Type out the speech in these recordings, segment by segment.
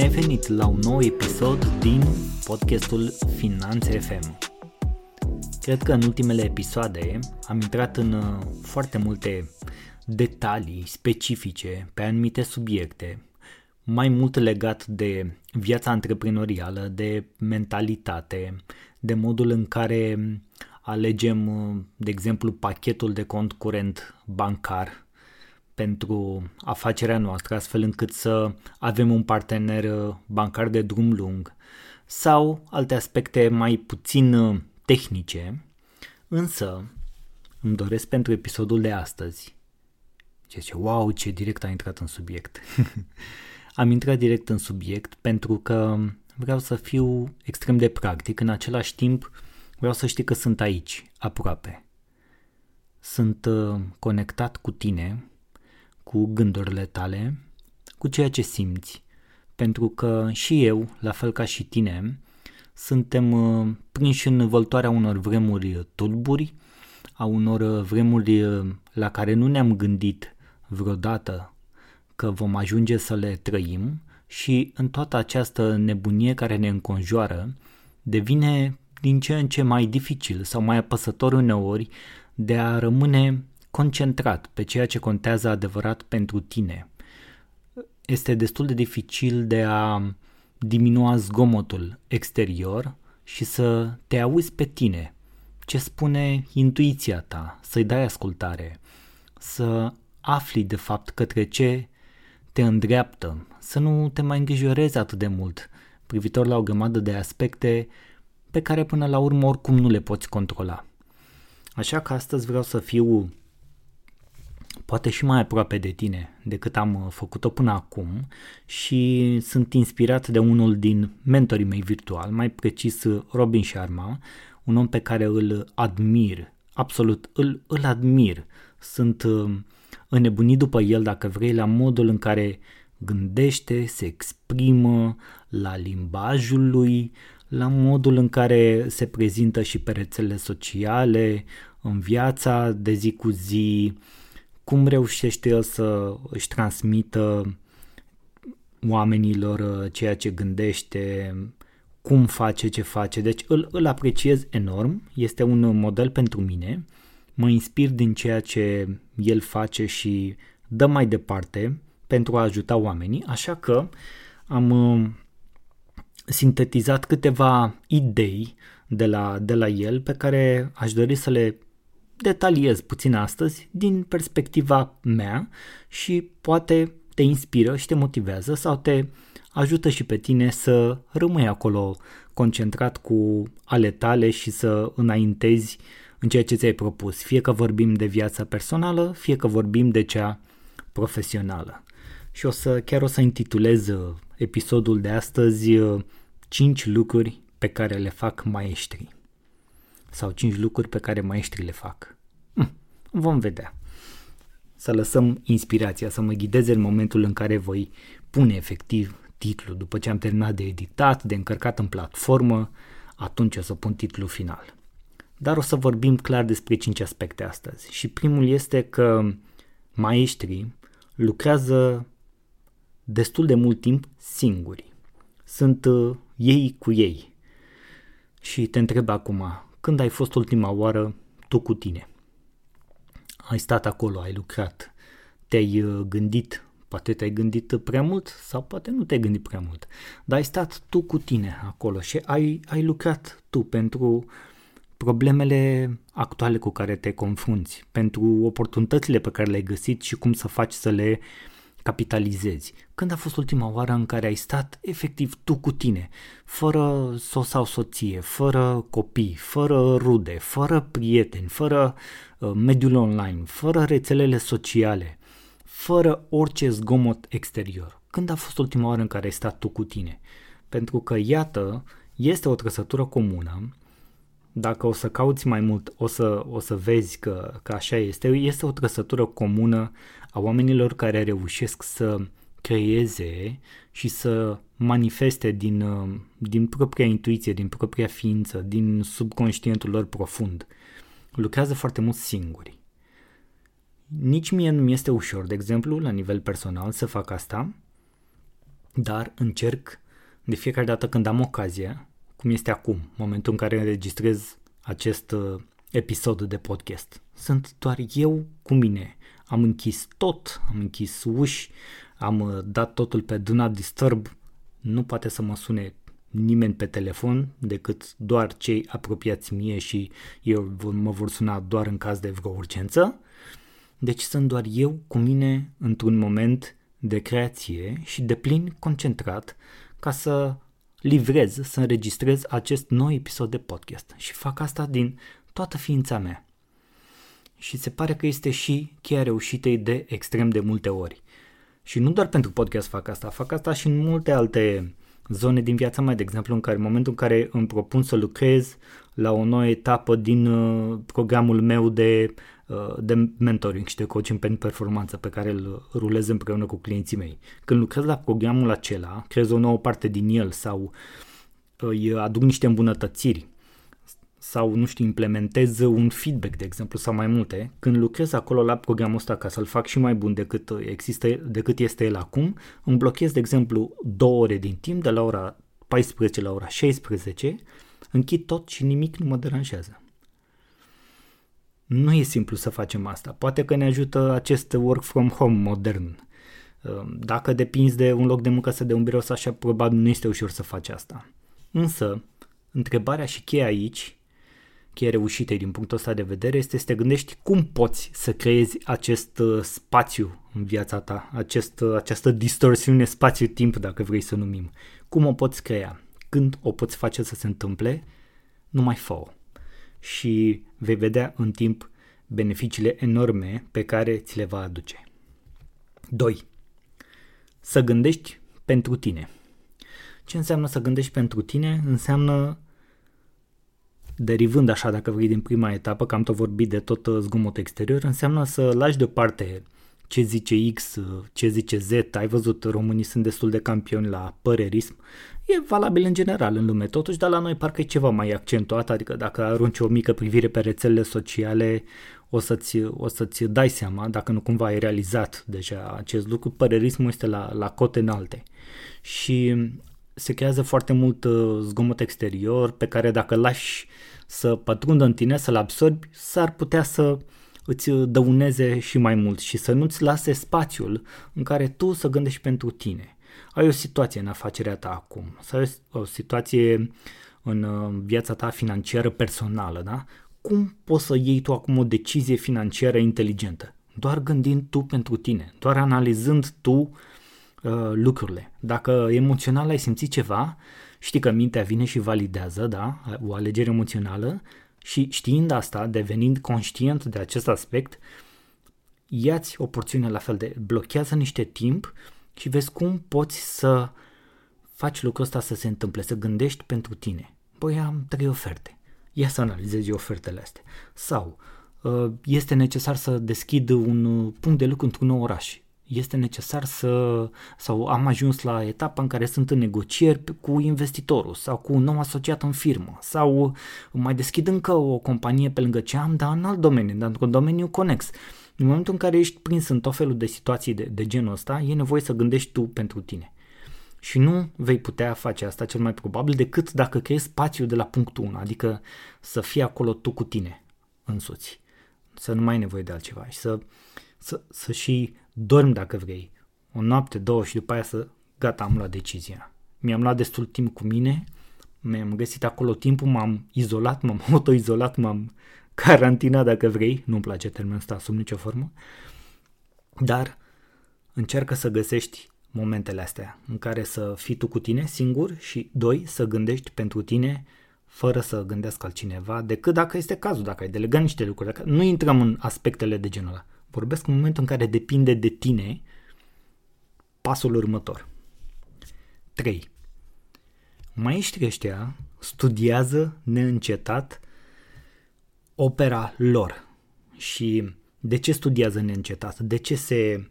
Salutare și bine ai venit la un nou episod din podcastul Finanțe FM. Cred că în ultimele episoade am intrat în uh, foarte multe detalii specifice pe anumite subiecte, mai mult legat de viața antreprenorială, de mentalitate, de modul în care alegem, uh, de exemplu, pachetul de cont curent bancar pentru afacerea noastră, astfel încât să avem un partener uh, bancar de drum lung sau alte aspecte mai puțin uh, tehnice, însă îmi doresc pentru episodul de astăzi. Ce zice, wow, ce direct a intrat în subiect. Am intrat direct în subiect pentru că vreau să fiu extrem de practic, în același timp vreau să știi că sunt aici, aproape. Sunt uh, conectat cu tine cu gândurile tale, cu ceea ce simți, pentru că și eu, la fel ca și tine, suntem uh, prinși în văltoarea unor vremuri tulburi, a unor uh, vremuri uh, la care nu ne-am gândit vreodată că vom ajunge să le trăim și în toată această nebunie care ne înconjoară devine din ce în ce mai dificil sau mai apăsător uneori de a rămâne concentrat pe ceea ce contează adevărat pentru tine. Este destul de dificil de a diminua zgomotul exterior și să te auzi pe tine, ce spune intuiția ta, să-i dai ascultare, să afli de fapt către ce te îndreaptă, să nu te mai îngrijorezi atât de mult privitor la o grămadă de aspecte pe care până la urmă oricum nu le poți controla. Așa că astăzi vreau să fiu poate și mai aproape de tine decât am uh, făcut-o până acum și sunt inspirat de unul din mentorii mei virtual, mai precis uh, Robin Sharma, un om pe care îl admir, absolut îl, îl admir. Sunt uh, înnebunit după el, dacă vrei, la modul în care gândește, se exprimă, la limbajul lui, la modul în care se prezintă și pe rețele sociale, în viața de zi cu zi, cum reușește el să își transmită oamenilor uh, ceea ce gândește, cum face ce face. Deci îl, îl apreciez enorm, este un model pentru mine, mă inspir din ceea ce el face și dă mai departe pentru a ajuta oamenii, așa că am uh, sintetizat câteva idei de la, de la el pe care aș dori să le detaliez puțin astăzi din perspectiva mea și poate te inspiră și te motivează sau te ajută și pe tine să rămâi acolo concentrat cu ale tale și să înaintezi în ceea ce ți-ai propus, fie că vorbim de viața personală, fie că vorbim de cea profesională. Și o să chiar o să intitulez episodul de astăzi 5 lucruri pe care le fac maestrii sau 5 lucruri pe care maestrii le fac. Hm, vom vedea. Să lăsăm inspirația să mă ghideze în momentul în care voi pune efectiv titlul. După ce am terminat de editat, de încărcat în platformă, atunci o să pun titlul final. Dar o să vorbim clar despre 5 aspecte astăzi. Și primul este că maestrii lucrează destul de mult timp singuri. Sunt uh, ei cu ei. Și te întreb acum, când ai fost ultima oară tu cu tine? Ai stat acolo, ai lucrat, te-ai uh, gândit, poate te-ai gândit prea mult sau poate nu te-ai gândit prea mult, dar ai stat tu cu tine acolo și ai, ai lucrat tu pentru problemele actuale cu care te confrunți, pentru oportunitățile pe care le-ai găsit și cum să faci să le uh, capitalizezi. Când a fost ultima oară în care ai stat efectiv tu cu tine, fără soț sau soție, fără copii, fără rude, fără prieteni, fără uh, mediul online, fără rețelele sociale, fără orice zgomot exterior? Când a fost ultima oară în care ai stat tu cu tine? Pentru că, iată, este o trăsătură comună dacă o să cauți mai mult, o să, o să vezi că, că așa este. Este o trăsătură comună a oamenilor care reușesc să creeze și să manifeste din, din propria intuiție, din propria ființă, din subconștientul lor profund. Lucrează foarte mult singuri. Nici mie nu mi este ușor, de exemplu, la nivel personal, să fac asta, dar încerc de fiecare dată când am ocazia, cum este acum, momentul în care înregistrez acest uh, episod de podcast. Sunt doar eu cu mine. Am închis tot, am închis uși, am uh, dat totul pe Do Not Disturb, nu poate să mă sune nimeni pe telefon decât doar cei apropiați mie și eu mă vor suna doar în caz de vreo urgență. Deci sunt doar eu cu mine într-un moment de creație și de plin concentrat ca să livrez, să înregistrez acest nou episod de podcast și fac asta din toată ființa mea. Și se pare că este și cheia reușitei de extrem de multe ori. Și nu doar pentru podcast fac asta, fac asta și în multe alte zone din viața mea, de exemplu, în care în momentul în care îmi propun să lucrez la o nouă etapă din uh, programul meu de, uh, de mentoring și de coaching pentru performanță pe care îl rulez împreună cu clienții mei. Când lucrez la programul acela, creez o nouă parte din el sau îi aduc niște îmbunătățiri sau, nu știu, implementez un feedback, de exemplu, sau mai multe, când lucrez acolo la programul ăsta ca să-l fac și mai bun decât, există, decât este el acum, îmi blochez, de exemplu, două ore din timp, de la ora 14 la ora 16, închid tot și nimic nu mă deranjează. Nu e simplu să facem asta. Poate că ne ajută acest work from home modern. Dacă depinzi de un loc de muncă sau de un birou sau așa, probabil nu este ușor să faci asta. Însă, întrebarea și cheia aici cheie reușite din punctul ăsta de vedere este să te gândești cum poți să creezi acest uh, spațiu în viața ta, acest, uh, această distorsiune spațiu-timp, dacă vrei să numim. Cum o poți crea? Când o poți face să se întâmple? Nu mai fă Și vei vedea în timp beneficiile enorme pe care ți le va aduce. 2. Să gândești pentru tine. Ce înseamnă să gândești pentru tine? Înseamnă derivând așa, dacă vrei, din prima etapă, că am tot vorbit de tot uh, zgomot exterior, înseamnă să lași deoparte ce zice X, uh, ce zice Z, ai văzut, românii sunt destul de campioni la părerism, e valabil în general în lume totuși, dar la noi parcă e ceva mai accentuat, adică dacă arunci o mică privire pe rețelele sociale, o să-ți, o să-ți dai seama, dacă nu cumva ai realizat deja acest lucru, părerismul este la, la cote înalte. Și se creează foarte mult uh, zgomot exterior pe care dacă lași să pătrundă în tine, să-l absorbi, s-ar putea să îți dăuneze și mai mult și să nu-ți lase spațiul în care tu să gândești pentru tine. Ai o situație în afacerea ta acum, să ai o situație în uh, viața ta financiară personală, da? Cum poți să iei tu acum o decizie financiară inteligentă? Doar gândind tu pentru tine, doar analizând tu uh, lucrurile. Dacă emoțional ai simțit ceva, Știi că mintea vine și validează, da, o alegere emoțională și știind asta, devenind conștient de acest aspect, ia-ți o porțiune la fel de blochează niște timp și vezi cum poți să faci lucrul ăsta să se întâmple, să gândești pentru tine. Băi, am trei oferte. Ia să analizezi ofertele astea. Sau uh, este necesar să deschid un uh, punct de lucru într-un nou oraș este necesar să, sau am ajuns la etapa în care sunt în negocieri cu investitorul sau cu un nou asociat în firmă sau mai deschid încă o companie pe lângă ce am, dar în alt domeniu, dar în domeniu conex. În momentul în care ești prins în tot felul de situații de, de genul ăsta, e nevoie să gândești tu pentru tine. Și nu vei putea face asta cel mai probabil decât dacă creezi spațiu de la punctul 1, adică să fii acolo tu cu tine însuți. Să nu mai ai nevoie de altceva și să, să, să și dormi dacă vrei, o noapte, două și după aia să gata, am luat decizia. Mi-am luat destul timp cu mine, mi-am găsit acolo timpul, m-am izolat, m-am autoizolat, m-am carantinat dacă vrei, nu-mi place termenul ăsta sub nicio formă, dar încearcă să găsești momentele astea în care să fii tu cu tine singur și, doi, să gândești pentru tine fără să gândească altcineva, decât dacă este cazul, dacă ai delegat niște lucruri. Dacă... Nu intrăm în aspectele de genul ăla. Vorbesc în momentul în care depinde de tine pasul următor. 3. Maestrii ăștia studiază neîncetat opera lor. Și de ce studiază neîncetat? De ce se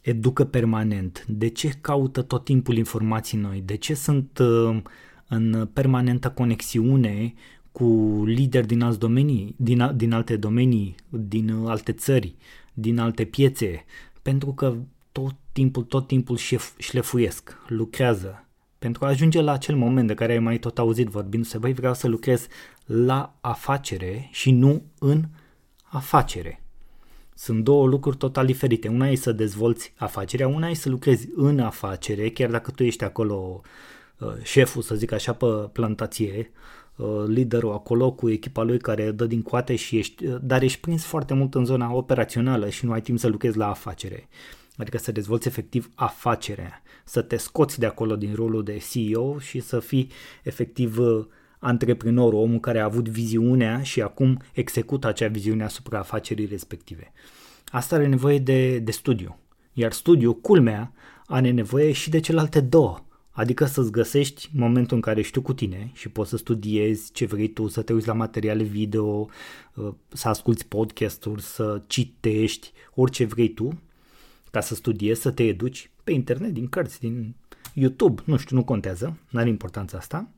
educă permanent? De ce caută tot timpul informații noi? De ce sunt uh, în permanentă conexiune cu lideri din alți domenii, din, din alte domenii, din alte țări, din alte piețe, pentru că tot timpul, tot timpul șef, șlefuiesc, lucrează pentru a ajunge la acel moment de care ai mai tot auzit vorbindu-se, băi, vreau să lucrez la afacere și nu în afacere. Sunt două lucruri total diferite. Una e să dezvolți afacerea, una e să lucrezi în afacere, chiar dacă tu ești acolo uh, șeful, să zic așa, pe plantație, uh, liderul acolo cu echipa lui care dă din coate și ești, uh, dar ești prins foarte mult în zona operațională și nu ai timp să lucrezi la afacere. Adică să dezvolți efectiv afacerea, să te scoți de acolo din rolul de CEO și să fii efectiv antreprenorul, omul care a avut viziunea și acum execută acea viziune asupra afacerii respective. Asta are nevoie de, de studiu. Iar studiu, culmea, are nevoie și de celelalte două. Adică să-ți găsești momentul în care știu cu tine și poți să studiezi ce vrei tu, să te uiți la materiale video, uh, să asculti podcasturi, să citești, orice vrei tu, ca să studiezi, să te educi pe internet, din cărți, din YouTube, nu știu, nu contează, nu are importanța asta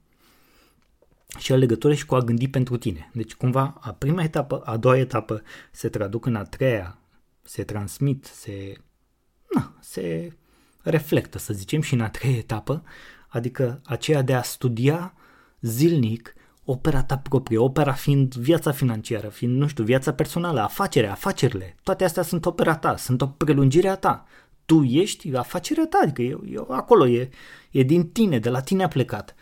și a legătură și cu a gândi pentru tine. Deci cumva a prima etapă, a doua etapă se traduc în a treia, se transmit, se, na, se reflectă, să zicem, și în a treia etapă, adică aceea de a studia zilnic opera ta proprie, opera fiind viața financiară, fiind, nu știu, viața personală, afacerea, afacerile, toate astea sunt opera ta, sunt o prelungire a ta. Tu ești afacerea ta, adică eu, eu acolo e, e din tine, de la tine a plecat.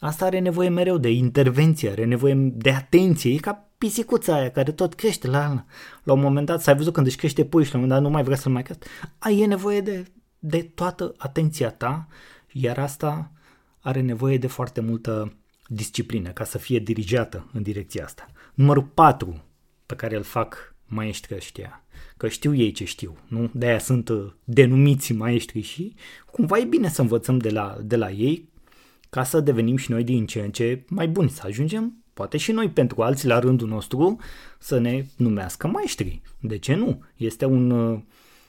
Asta are nevoie mereu de intervenție, are nevoie de atenție, e ca pisicuța aia care tot crește la, la un moment dat, s-ai văzut când își crește pui și la un moment dat nu mai vrea să-l mai crească, ai e nevoie de, de toată atenția ta, iar asta are nevoie de foarte multă disciplină ca să fie dirijată în direcția asta. Numărul 4 pe care îl fac maestri ăștia, că știu ei ce știu, nu? De-aia sunt uh, denumiți maestri și cumva e bine să învățăm de la, de la ei ca să devenim și noi din ce în ce mai buni, să ajungem poate și noi pentru alții la rândul nostru să ne numească maestri. De ce nu? Este un, uh,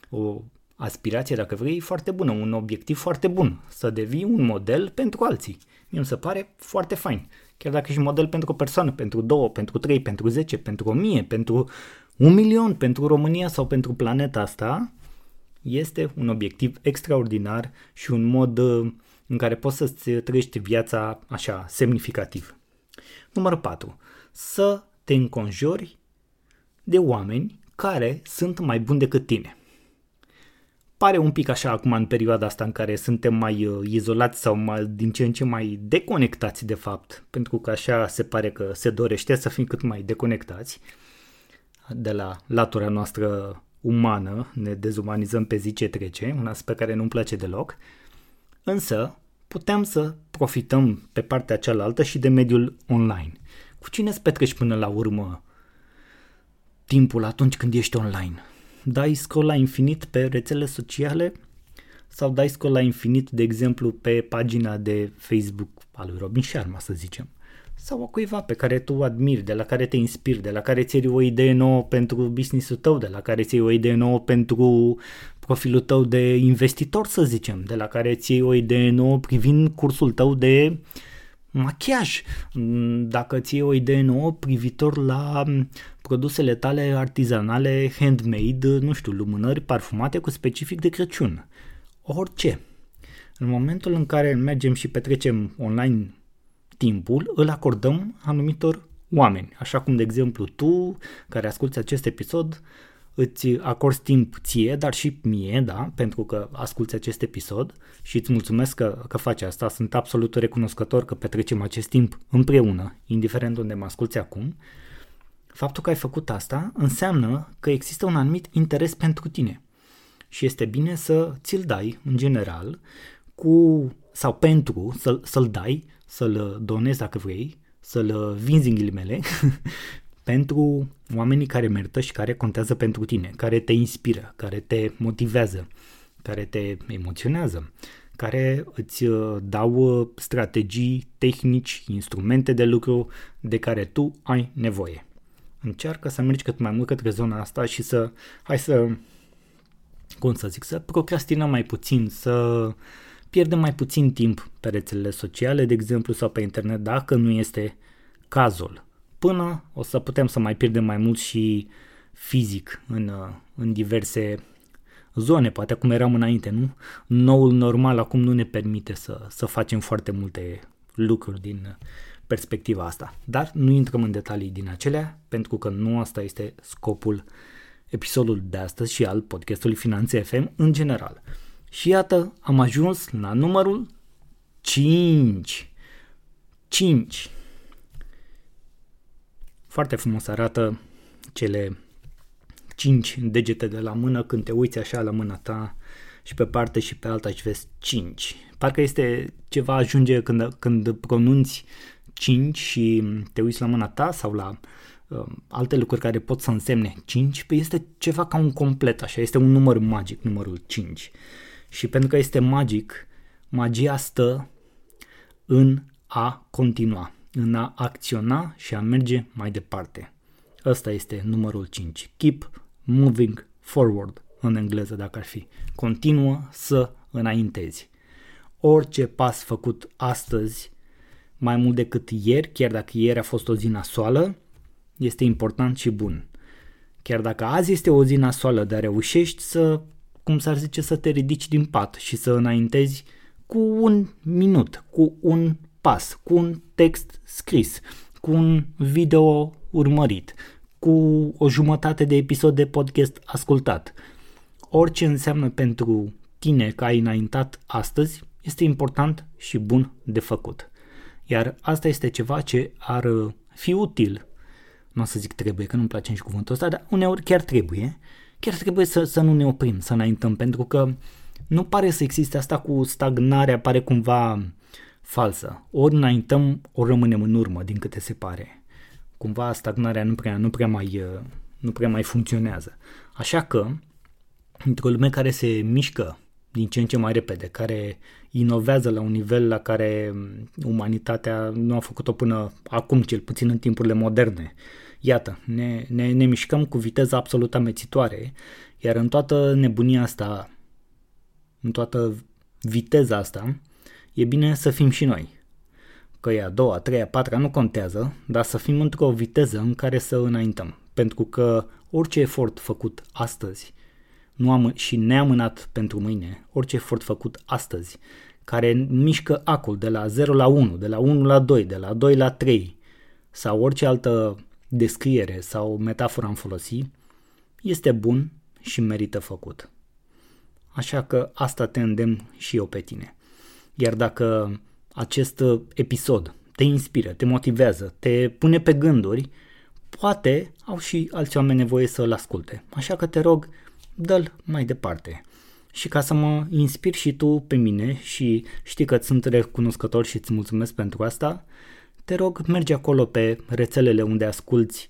o aspirație, dacă vrei, foarte bună, un obiectiv foarte bun, să devii un model pentru alții. Mie mi se pare foarte fain. Chiar dacă ești model pentru o persoană, pentru două, pentru trei, pentru zece, pentru o mie, pentru un milion, pentru România sau pentru planeta asta, este un obiectiv extraordinar și un mod uh, în care poți să-ți trăiești viața așa, semnificativ. Numărul 4. Să te înconjori de oameni care sunt mai buni decât tine. Pare un pic așa acum în perioada asta în care suntem mai uh, izolați sau mai, din ce în ce mai deconectați de fapt, pentru că așa se pare că se dorește să fim cât mai deconectați de la latura noastră umană, ne dezumanizăm pe zi ce trece, un aspect care nu-mi place deloc, însă putem să profităm pe partea cealaltă și de mediul online. Cu cine îți petreci până la urmă timpul atunci când ești online? Dai scroll la infinit pe rețele sociale sau dai scroll la infinit, de exemplu, pe pagina de Facebook a lui Robin Sharma, să zicem? Sau a cuiva pe care tu admiri, de la care te inspiri, de la care ți o idee nouă pentru business-ul tău, de la care ți o idee nouă pentru profilul tău de investitor, să zicem, de la care ți iei o idee nouă privind cursul tău de machiaj, dacă ți iei o idee nouă privitor la produsele tale artizanale handmade, nu știu, lumânări parfumate cu specific de Crăciun. Orice. În momentul în care mergem și petrecem online timpul, îl acordăm anumitor oameni. Așa cum, de exemplu, tu, care asculti acest episod, îți acorzi timp ție, dar și mie, da, pentru că asculti acest episod și îți mulțumesc că, că faci asta. Sunt absolut recunoscător că petrecem acest timp împreună, indiferent unde mă asculti acum. Faptul că ai făcut asta înseamnă că există un anumit interes pentru tine și este bine să ți-l dai, în general, cu sau pentru să, să-l dai, să-l donezi dacă vrei, să-l vinzi în ghilimele pentru oamenii care merită și care contează pentru tine, care te inspiră, care te motivează, care te emoționează, care îți uh, dau uh, strategii, tehnici, instrumente de lucru de care tu ai nevoie. Încearcă să mergi cât mai mult către zona asta și să, hai să, cum să zic, să procrastinăm mai puțin, să pierdem mai puțin timp pe rețelele sociale, de exemplu, sau pe internet, dacă nu este cazul până o să putem să mai pierdem mai mult și fizic în, în diverse zone, poate acum eram înainte, nu? Noul normal acum nu ne permite să, să facem foarte multe lucruri din perspectiva asta. Dar nu intrăm în detalii din acelea, pentru că nu asta este scopul episodului de astăzi și al podcastului Finanțe FM în general. Și iată, am ajuns la numărul 5. 5. Foarte frumos arată cele 5 degete de la mână când te uiți așa la mâna ta și pe parte și pe alta și vezi 5. Parcă este ceva ajunge când, când pronunți 5 și te uiți la mâna ta sau la uh, alte lucruri care pot să însemne 5, păi este ceva ca un complet, așa, este un număr magic, numărul 5. Și pentru că este magic, magia stă în a continua, în a acționa și a merge mai departe. Ăsta este numărul 5. Keep moving forward în engleză dacă ar fi. Continuă să înaintezi. Orice pas făcut astăzi, mai mult decât ieri, chiar dacă ieri a fost o zi nasoală, este important și bun. Chiar dacă azi este o zi nasoală, dar reușești să, cum s-ar zice, să te ridici din pat și să înaintezi cu un minut, cu un pas, cu un text scris, cu un video urmărit, cu o jumătate de episod de podcast ascultat. Orice înseamnă pentru tine că ai înaintat astăzi este important și bun de făcut. Iar asta este ceva ce ar fi util. Nu o să zic trebuie, că nu-mi place nici cuvântul ăsta, dar uneori chiar trebuie. Chiar trebuie să, să nu ne oprim, să înaintăm, pentru că nu pare să existe asta cu stagnarea, pare cumva falsă. Ori înaintăm, ori rămânem în urmă, din câte se pare. Cumva stagnarea nu prea, nu prea, mai, nu prea mai funcționează. Așa că, într-o lume care se mișcă din ce în ce mai repede, care inovează la un nivel la care umanitatea nu a făcut-o până acum, cel puțin în timpurile moderne. Iată, ne, ne, ne mișcăm cu viteză absolut amețitoare, iar în toată nebunia asta, în toată viteza asta, e bine să fim și noi. Că e a doua, a treia, a patra, nu contează, dar să fim într-o viteză în care să înaintăm. Pentru că orice efort făcut astăzi nu am, și neamânat pentru mâine, orice efort făcut astăzi, care mișcă acul de la 0 la 1, de la 1 la 2, de la 2 la 3, sau orice altă descriere sau metaforă am folosi, este bun și merită făcut. Așa că asta te îndemn și eu pe tine. Iar dacă acest episod te inspiră, te motivează, te pune pe gânduri, poate au și alți oameni nevoie să-l asculte. Așa că te rog, dă-l mai departe. Și ca să mă inspir și tu pe mine și știi că sunt recunoscător și îți mulțumesc pentru asta, te rog, mergi acolo pe rețelele unde asculti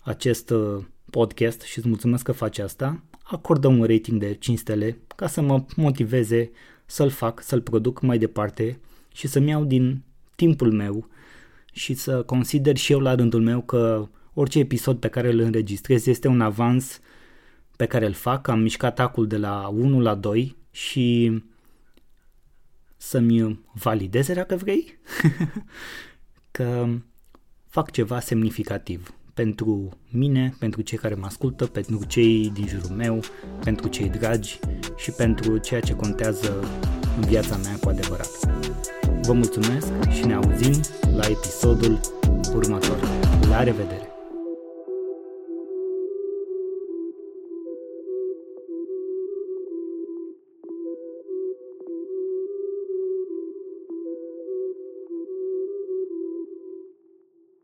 acest uh, podcast și îți mulțumesc că faci asta, acordă un rating de 5 stele ca să mă motiveze să-l fac, să-l produc mai departe și să-mi iau din timpul meu și să consider și eu la rândul meu că orice episod pe care îl înregistrez este un avans pe care îl fac, am mișcat acul de la 1 la 2 și să-mi valideze, dacă vrei, că fac ceva semnificativ pentru mine, pentru cei care mă ascultă, pentru cei din jurul meu, pentru cei dragi și pentru ceea ce contează în viața mea cu adevărat. Vă mulțumesc și ne auzim la episodul următor. La revedere!